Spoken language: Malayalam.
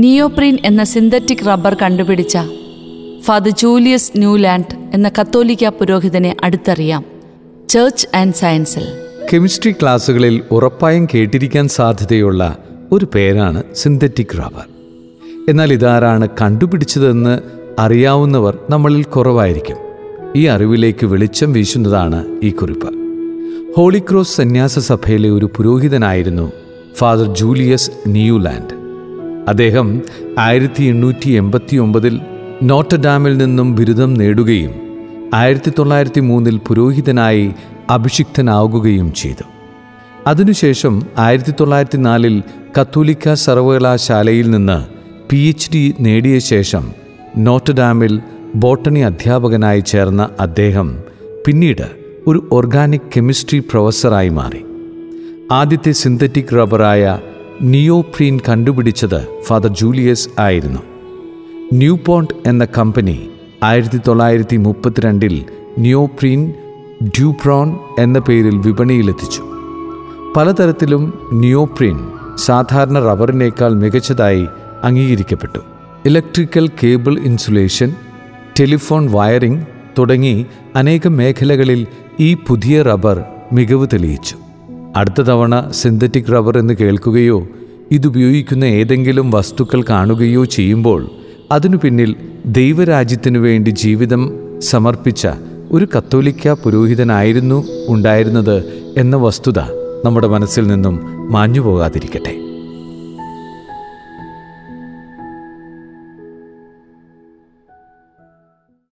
നിയോപ്രീൻ എന്ന സിന്തറ്റിക് റബ്ബർ കണ്ടുപിടിച്ച ഫാദർ ജൂലിയസ് ന്യൂലാൻഡ് എന്ന കത്തോലിക്ക പുരോഹിതനെ അടുത്തറിയാം ചേർച്ച് ആൻഡ് സയൻസിൽ കെമിസ്ട്രി ക്ലാസ്സുകളിൽ ഉറപ്പായും കേട്ടിരിക്കാൻ സാധ്യതയുള്ള ഒരു പേരാണ് സിന്തറ്റിക് റബ്ബർ. എന്നാൽ ഇതാരാണ് കണ്ടുപിടിച്ചതെന്ന് അറിയാവുന്നവർ നമ്മളിൽ കുറവായിരിക്കും. ഈ അറിവിലേക്ക് വെളിച്ചം വീശുന്നതാണ് ഈ കുറിപ്പ്. ഹോളിക്രോസ് സന്യാസ സഭയിലെ ഒരു പുരോഹിതനായിരുന്നു ഫാദർ ജൂലിയസ് ന്യൂലാൻഡ്. അദ്ദേഹം ആയിരത്തി എണ്ണൂറ്റി എൺപത്തി ഒമ്പതിൽ നോട്ടഡാമിൽ നിന്നും ബിരുദം നേടുകയും ആയിരത്തി തൊള്ളായിരത്തി മൂന്നിൽ പുരോഹിതനായി അഭിഷിക്തനാവുകയും ചെയ്തു. അതിനുശേഷം ആയിരത്തി തൊള്ളായിരത്തി നാലിൽ കത്തോലിക്ക സർവകലാശാലയിൽ നിന്ന് പി എച്ച് ഡി നേടിയ ശേഷം നോട്ടഡാമിൽ ബോട്ടണി അധ്യാപകനായി ചേർന്ന അദ്ദേഹം പിന്നീട് ഒരു ഓർഗാനിക് കെമിസ്ട്രി പ്രൊഫസറായി മാറി. ആദ്യത്തെ സിന്തറ്റിക് റബ്ബറായ നിയോപ്രീൻ കണ്ടുപിടിച്ചത് ഫാദർ ജൂലിയസ് ആയിരുന്നു. ന്യൂപോണ്ട് എന്ന കമ്പനി ആയിരത്തി തൊള്ളായിരത്തി മുപ്പത്തിരണ്ടിൽ നിയോപ്രീൻ ഡ്യൂപ്രോൺ എന്ന പേരിൽ വിപണിയിലെത്തിച്ചു. പലതരത്തിലും നിയോപ്രീൻ സാധാരണ റബ്ബറിനേക്കാൾ മികച്ചതായി അംഗീകരിക്കപ്പെട്ടു. Electrical cable insulation telephone wiring തുടങ്ങി അനേകം മേഖലകളിൽ ഈ പുതിയ റബ്ബർ മികവ് തെളിയിച്ചു. അടുത്ത തവണ സിന്തറ്റിക് റബ്ബർ എന്ന് കേൾക്കുകയോ ഇതുപയോഗിക്കുന്ന ഏതെങ്കിലും വസ്തുക്കൾ കാണുകയോ ചെയ്യുമ്പോൾ അതിനു പിന്നിൽ ദൈവരാജ്യത്തിനു വേണ്ടി ജീവിതം സമർപ്പിച്ച ഒരു കത്തോലിക്ക പുരോഹിതനായിരുന്നു ഉണ്ടായിരുന്നത് എന്ന വസ്തുത നമ്മുടെ മനസ്സിൽ നിന്നും മാഞ്ഞു പോകാതിരിക്കട്ടെ